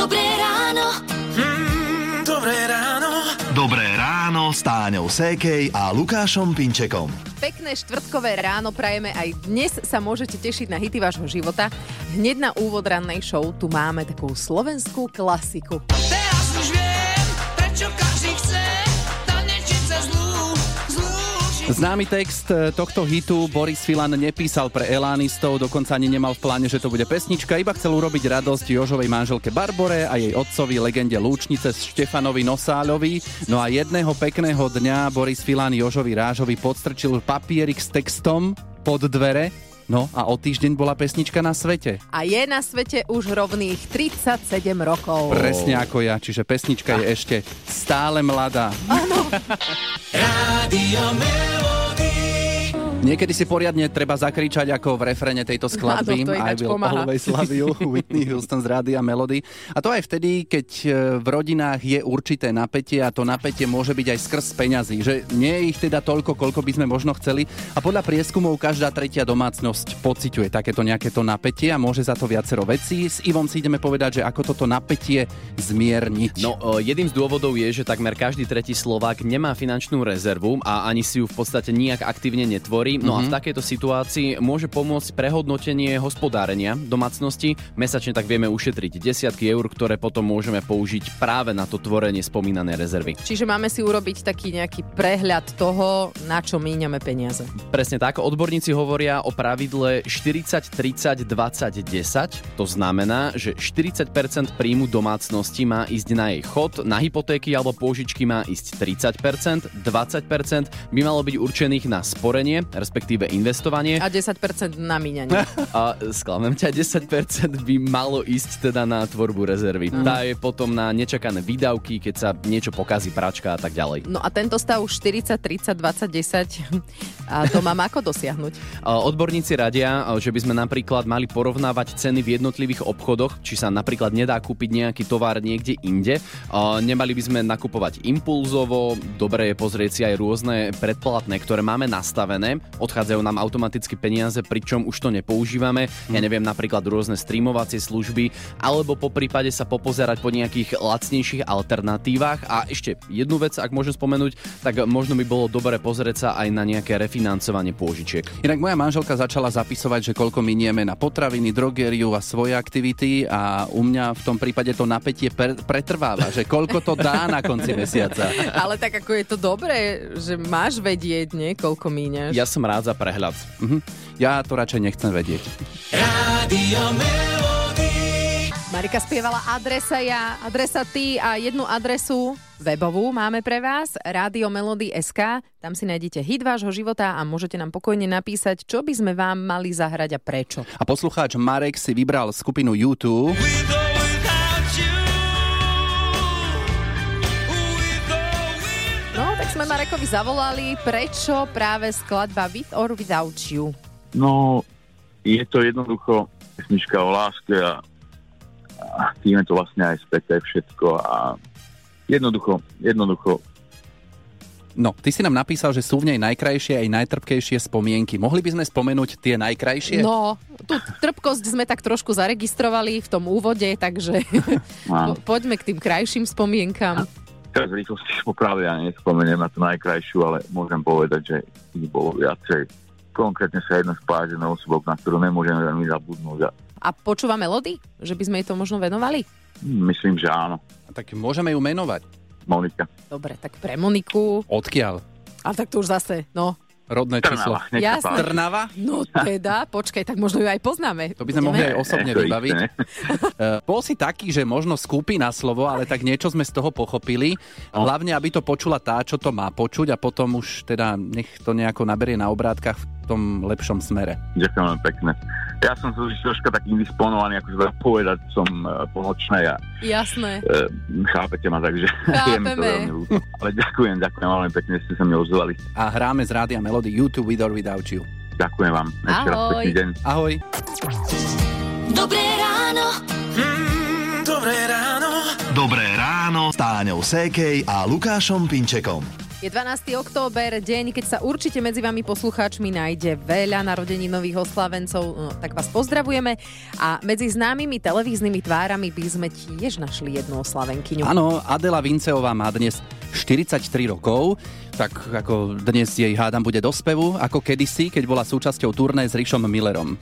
Dobré ráno. Mm, dobré ráno. Dobré ráno s Táňou Sékej a Lukášom Pinčekom. Pekné štvrtkové ráno prajeme aj dnes sa môžete tešiť na hity vášho života. Hneď na úvod rannej show tu máme takú slovenskú klasiku. Teraz Známy text e, tohto hitu Boris Filan nepísal pre Elánistov, dokonca ani nemal v pláne, že to bude pesnička, iba chcel urobiť radosť Jožovej manželke Barbore a jej otcovi legende Lúčnice Štefanovi Nosáľovi. No a jedného pekného dňa Boris Filan Jožovi Rážovi podstrčil papierik s textom pod dvere, No a o týždeň bola pesnička na svete. A je na svete už rovných 37 rokov. Presne ako ja, čiže pesnička je ešte stále mladá. Rádio Melody. Niekedy si poriadne treba zakričať ako v refrene tejto skladby to I will pomáha. always love you, Whitney Houston z Rádia Melody. A to aj vtedy, keď e, v rodinách je určité napätie a to napätie môže byť aj skrz peňazí, že nie je ich teda toľko, koľko by sme možno chceli. A podľa prieskumov každá tretia domácnosť pociťuje takéto nejaké to napätie a môže za to viacero vecí. S Ivom si ideme povedať, že ako toto napätie zmierniť. No, o, jedným z dôvodov je, že takmer každý tretí Slovák nemá finančnú rezervu a ani si ju v podstate nijak aktívne netvorí. No a v takejto situácii môže pomôcť prehodnotenie hospodárenia domácnosti. Mesačne tak vieme ušetriť desiatky eur, ktoré potom môžeme použiť práve na to tvorenie spomínanej rezervy. Čiže máme si urobiť taký nejaký prehľad toho, na čo míňame peniaze. Presne tak, odborníci hovoria o pravidle 40, 30, 20, 10. To znamená, že 40% príjmu domácnosti má ísť na jej chod, na hypotéky alebo pôžičky má ísť 30%, 20% by malo byť určených na sporenie, respektíve investovanie A 10% na míňanie. a sklamem ťa, 10% by malo ísť teda na tvorbu rezervy. Tá je potom na nečakané výdavky, keď sa niečo pokazí, pračka a tak ďalej. No a tento stav 40, 30, 20, 10, a to mám ako dosiahnuť? Odborníci radia, že by sme napríklad mali porovnávať ceny v jednotlivých obchodoch, či sa napríklad nedá kúpiť nejaký tovar niekde inde. Nemali by sme nakupovať impulzovo, dobre je pozrieť si aj rôzne predplatné, ktoré máme nastavené. Odchádzajú nám automaticky peniaze, pričom už to nepoužívame. Ja neviem, napríklad rôzne streamovacie služby, alebo po prípade sa popozerať po nejakých lacnejších alternatívach. A ešte jednu vec, ak môžem spomenúť, tak možno by bolo dobre pozrieť sa aj na nejaké refinancovanie pôžičiek. Inak moja manželka začala zapisovať, že koľko minieme na potraviny, drogériu a svoje aktivity a u mňa v tom prípade to napätie per- pretrváva, že koľko to dá na konci mesiaca. Ale tak ako je to dobré, že máš vedieť, nie, koľko míňaš. Ja som rád za prehľad. Mhm. Ja to radšej nechcem vedieť. Rádio Melody. Marika spievala adresa ja, adresa ty a jednu adresu webovú máme pre vás, Radio Melody SK. Tam si nájdete hit vášho života a môžete nám pokojne napísať, čo by sme vám mali zahrať a prečo. A poslucháč Marek si vybral skupinu YouTube. No, tak sme Marekovi zavolali, prečo práve skladba With or Without You. No, je to jednoducho pesnička o láske a, a tým je to vlastne aj späté všetko a jednoducho, jednoducho No, ty si nám napísal, že sú v nej najkrajšie aj najtrpkejšie spomienky. Mohli by sme spomenúť tie najkrajšie? No, tú trpkosť sme tak trošku zaregistrovali v tom úvode, takže poďme k tým krajším spomienkam. teraz v rýchlosti popravde ja nespomeniem na tú najkrajšiu, ale môžem povedať, že ich bolo viacej. Konkrétne sa jedno spája na osobok, na ktorú nemôžeme veľmi zabudnúť a A počúva melódy? Že by sme jej to možno venovali? myslím, že áno. Tak môžeme ju menovať. Monika. Dobre, tak pre Moniku. Odkiaľ? Ale tak to už zase, no. Rodné číslo. Trnava, sa Jasné. Trnava? No teda, počkaj, tak možno ju aj poznáme. To by sme Ideme? mohli aj osobne vybaviť. Uh, bol si taký, že možno skúpi na slovo, ale tak niečo sme z toho pochopili. No. Hlavne, aby to počula tá, čo to má počuť a potom už teda nech to nejako naberie na obrátkach tom lepšom smere. Ďakujem veľmi pekne. Ja som už troška tak indisponovaný, ako sa povedať, som uh, po nočnej a Jasné. uh, chápete ma, takže je mi to veľmi ľúto. Ale ďakujem, ďakujem veľmi pekne, že ste sa mňa ozvali. A hráme z Rádia Melody YouTube With or Without You. Ďakujem vám. Ešte raz Ahoj. pekný deň. Ahoj. Dobré ráno. Mm, dobré ráno. Dobré ráno s Táňou Sékej a Lukášom Pinčekom. Je 12. október, deň, keď sa určite medzi vami poslucháčmi nájde veľa narodeninových oslavencov, no, tak vás pozdravujeme. A medzi známymi televíznymi tvárami by sme tiež našli jednu oslavenkyňu. Áno, Adela Vinceová má dnes 43 rokov, tak ako dnes jej hádam bude do spevu, ako kedysi, keď bola súčasťou turné s Rišom Millerom.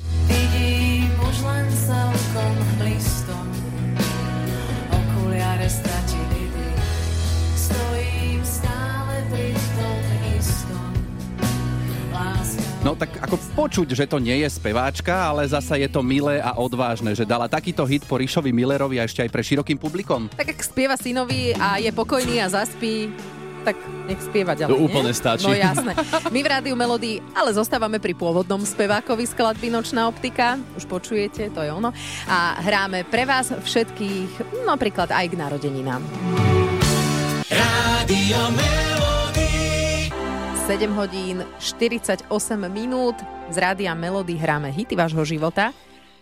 No tak ako počuť, že to nie je speváčka, ale zasa je to milé a odvážne, že dala takýto hit po Rišovi Millerovi a ešte aj pre širokým publikom. Tak ak spieva synovi a je pokojný a zaspí, tak nech spieva ďalej, To nie? úplne stačí. No jasné. My v Rádiu Melody, ale zostávame pri pôvodnom spevákovi skladby Nočná optika. Už počujete, to je ono. A hráme pre vás všetkých, napríklad aj k narodeninám. Rádio Melody. 7 hodín 48 minút z Rádia Melody hráme hity vášho života.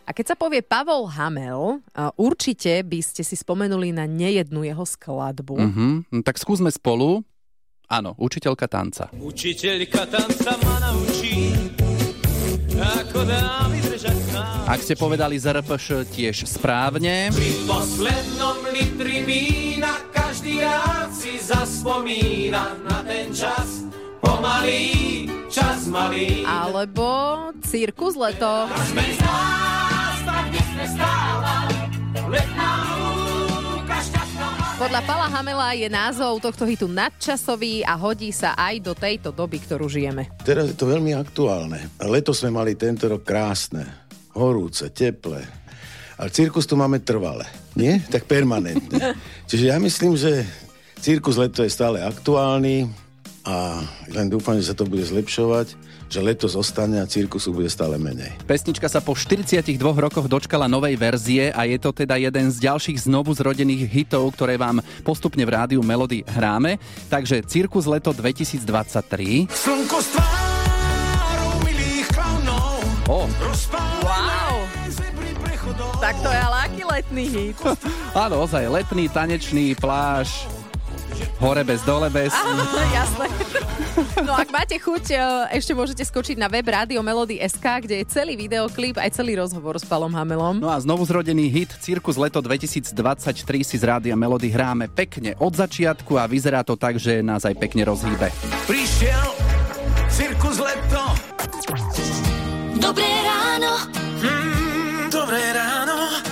A keď sa povie Pavol Hamel, určite by ste si spomenuli na nejednu jeho skladbu. Mhm, no tak skúsme spolu. Áno, učiteľka tanca. Učiteľka tanca ma naučí, ako dá vydržať. Ak ste povedali ZRPŠ tiež správne, Pri poslednom litri vína každý rád si zaspomína na ten čas. Pomalý, čas malý. Alebo Cirkus leto. Sme z nás, tak letná lúka. Podľa Pala Hamela je názov tohto hitu nadčasový a hodí sa aj do tejto doby, ktorú žijeme. Teraz je to veľmi aktuálne. Leto sme mali tento rok krásne, horúce, teplé. Ale cirkus tu máme trvale. Nie? Tak permanentne. Čiže ja myslím, že cirkus leto je stále aktuálny a len dúfam, že sa to bude zlepšovať, že leto zostane a cirkusu bude stále menej. pesnička sa po 42 rokoch dočkala novej verzie a je to teda jeden z ďalších znovu zrodených hitov, ktoré vám postupne v rádiu Melody hráme. Takže Cirkus leto 2023. Slnko s tvárou milých klaunov O, Wow! Tak to je ale aký letný hit. áno, ozaj letný, tanečný, pláž, hore bez, dole bez. Jasné. No ak máte chuť, e, ešte môžete skočiť na web Rádio Melody SK, kde je celý videoklip, aj celý rozhovor s Palom Hamelom. No a znovu zrodený hit Cirkus leto 2023 si z Rádia Melody hráme pekne od začiatku a vyzerá to tak, že nás aj pekne rozhýbe. Prišiel cirkus leto. Dobré ráno. Mm, dobré ráno.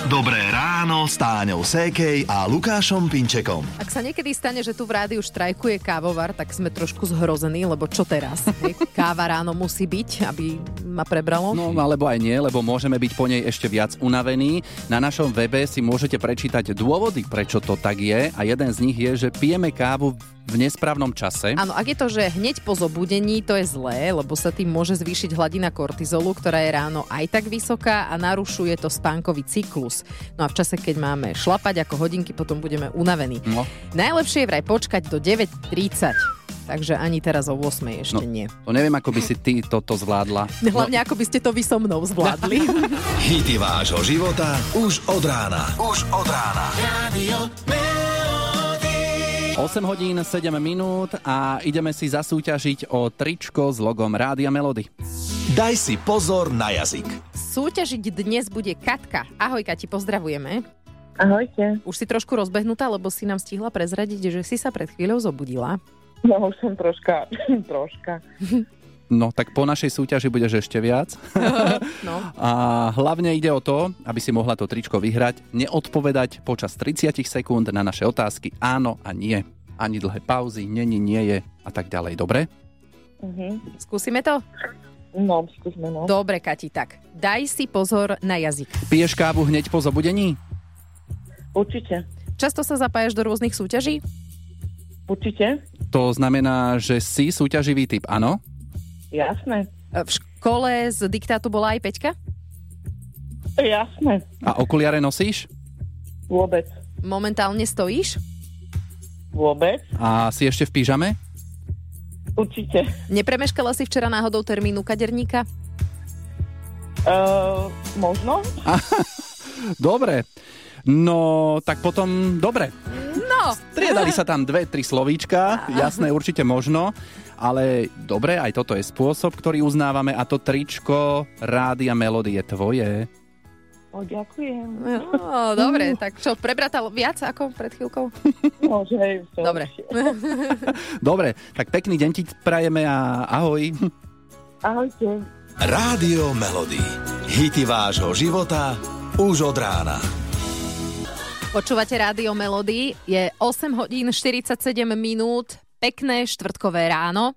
Dobré ráno s Táňou Sékej a Lukášom Pinčekom. Ak sa niekedy stane, že tu v rádiu štrajkuje kávovar, tak sme trošku zhrození, lebo čo teraz? Káva ráno musí byť, aby ma prebralo. No alebo aj nie, lebo môžeme byť po nej ešte viac unavení. Na našom webe si môžete prečítať dôvody, prečo to tak je a jeden z nich je, že pijeme kávu v nesprávnom čase. Áno, ak je to, že hneď po zobudení, to je zlé, lebo sa tým môže zvýšiť hladina kortizolu, ktorá je ráno aj tak vysoká a narušuje to spánkový cyklus. No a v čase, keď máme šlapať ako hodinky, potom budeme unavení. No. Najlepšie je vraj počkať do 9.30. Takže ani teraz o 8 ešte No. nie. To neviem, ako by si ty toto zvládla. Hlavne ako by ste to vy so mnou zvládli. Hity vášho života už od rána. Už od rána. Radio. 8 hodín, 7 minút a ideme si zasúťažiť o tričko s logom Rádia Melody. Daj si pozor na jazyk. Súťažiť dnes bude Katka. Ahoj Kati, pozdravujeme. Ahojte. Už si trošku rozbehnutá, lebo si nám stihla prezradiť, že si sa pred chvíľou zobudila. No už som troška, troška. No tak po našej súťaži budeš ešte viac. No. A hlavne ide o to, aby si mohla to tričko vyhrať, neodpovedať počas 30 sekúnd na naše otázky áno a nie. Ani dlhé pauzy, není, nie je a tak ďalej. Dobre? Mhm. Skúsime to? No, skúsme, no. Dobre, Kati, tak daj si pozor na jazyk. Piješ kávu hneď po zobudení? Určite. Často sa zapájaš do rôznych súťaží? Určite. To znamená, že si súťaživý typ, áno? Jasné. E, V škole z diktátu bola aj Peťka? Jasné. A okuliare nosíš? Vôbec. Momentálne stojíš? Vôbec. A si ešte v pyžame? Určite. Nepremeškala si včera náhodou termínu kaderníka? Uh, možno? Dobre. No, tak potom dobre. Striedali sa tam dve, tri slovíčka, jasné, určite možno. Ale dobre, aj toto je spôsob, ktorý uznávame a to tričko Rádia Melody je tvoje. O, ďakujem. No, dobre, tak čo, prebratal viac ako pred chvíľkou? No, že hej, to Dobre. Dobre, tak pekný deň ti prajeme a ahoj. Ahojte. Rádio Melody. Hity vášho života už od rána. Počúvate Rádio Melody, je 8 hodín 47 minút, pekné štvrtkové ráno.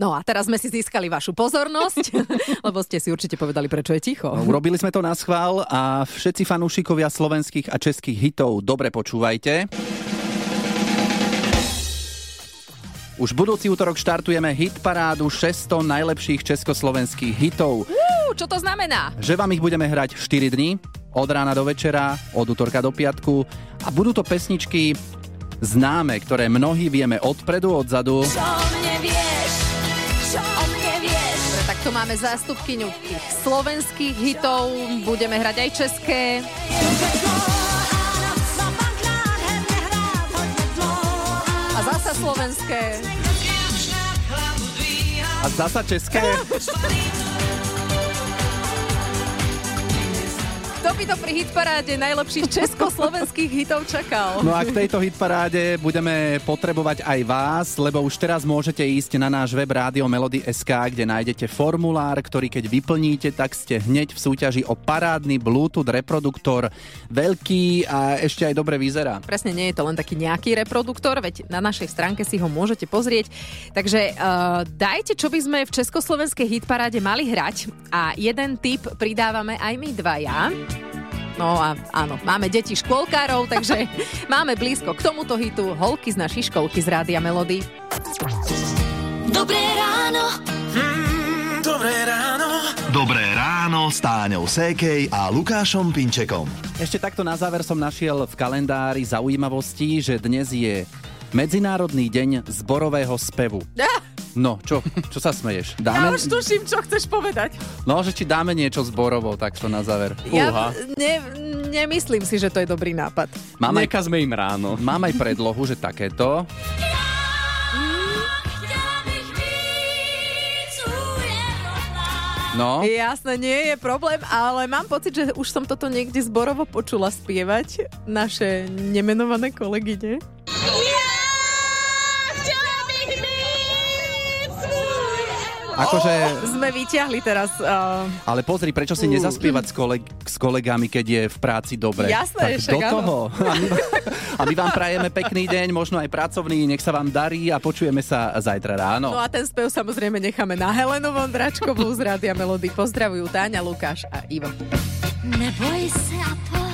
No a teraz sme si získali vašu pozornosť, lebo ste si určite povedali, prečo je ticho. No, urobili sme to na schvál a všetci fanúšikovia slovenských a českých hitov dobre počúvajte. Už budúci útorok štartujeme hit parádu 600 najlepších československých hitov. Uú, čo to znamená? Že vám ich budeme hrať 4 dní, od rána do večera, od útorka do piatku a budú to pesničky známe, ktoré mnohí vieme odpredu, odzadu. Čo mne vieš, čo mne vieš. Dobre, tak tu máme zástupkyňu tých slovenských hitov, budeme hrať aj české. A zasa slovenské. A zasa české. Kto by to pri hitparáde najlepších československých hitov čakal? No a k tejto hitparáde budeme potrebovať aj vás, lebo už teraz môžete ísť na náš web Rádio Melody SK, kde nájdete formulár, ktorý keď vyplníte, tak ste hneď v súťaži o parádny Bluetooth reproduktor. Veľký a ešte aj dobre vyzerá. Presne, nie je to len taký nejaký reproduktor, veď na našej stránke si ho môžete pozrieť. Takže uh, dajte, čo by sme v československej hitparáde mali hrať a jeden tip pridávame aj my dvaja. No a áno, máme deti škôlkárov, takže máme blízko k tomuto hitu holky z našej školky z Rádia Melody. Dobré ráno. Dobré ráno s Táňou Sékej a Lukášom Pinčekom. Ešte takto na záver som našiel v kalendári zaujímavosti, že dnes je Medzinárodný deň zborového spevu. Ja, No, čo, čo sa smeješ? ja Dáme, už tuším, čo chceš povedať. no, že či dáme niečo zborovo, takto na záver. Ja Fúha. ne, nemyslím si, že to je dobrý nápad. Mám aj, Nekazme im ráno. mám aj predlohu, že takéto. No, Jasné, nie je problém, ale mám pocit, že už som toto niekde zborovo počula spievať naše nemenované kolegyne. Akože... Sme vyťahli teraz... Uh, Ale pozri, prečo si nezaspievať s, koleg- s kolegami, keď je v práci dobre? Jasné, tak však do toho. A my, a my vám prajeme pekný deň, možno aj pracovný, nech sa vám darí a počujeme sa zajtra ráno. no a ten spev samozrejme necháme na Helenu Vondračkovú z Rádia Melody. Pozdravujú Táňa, Lukáš a Ivo. Neboj se a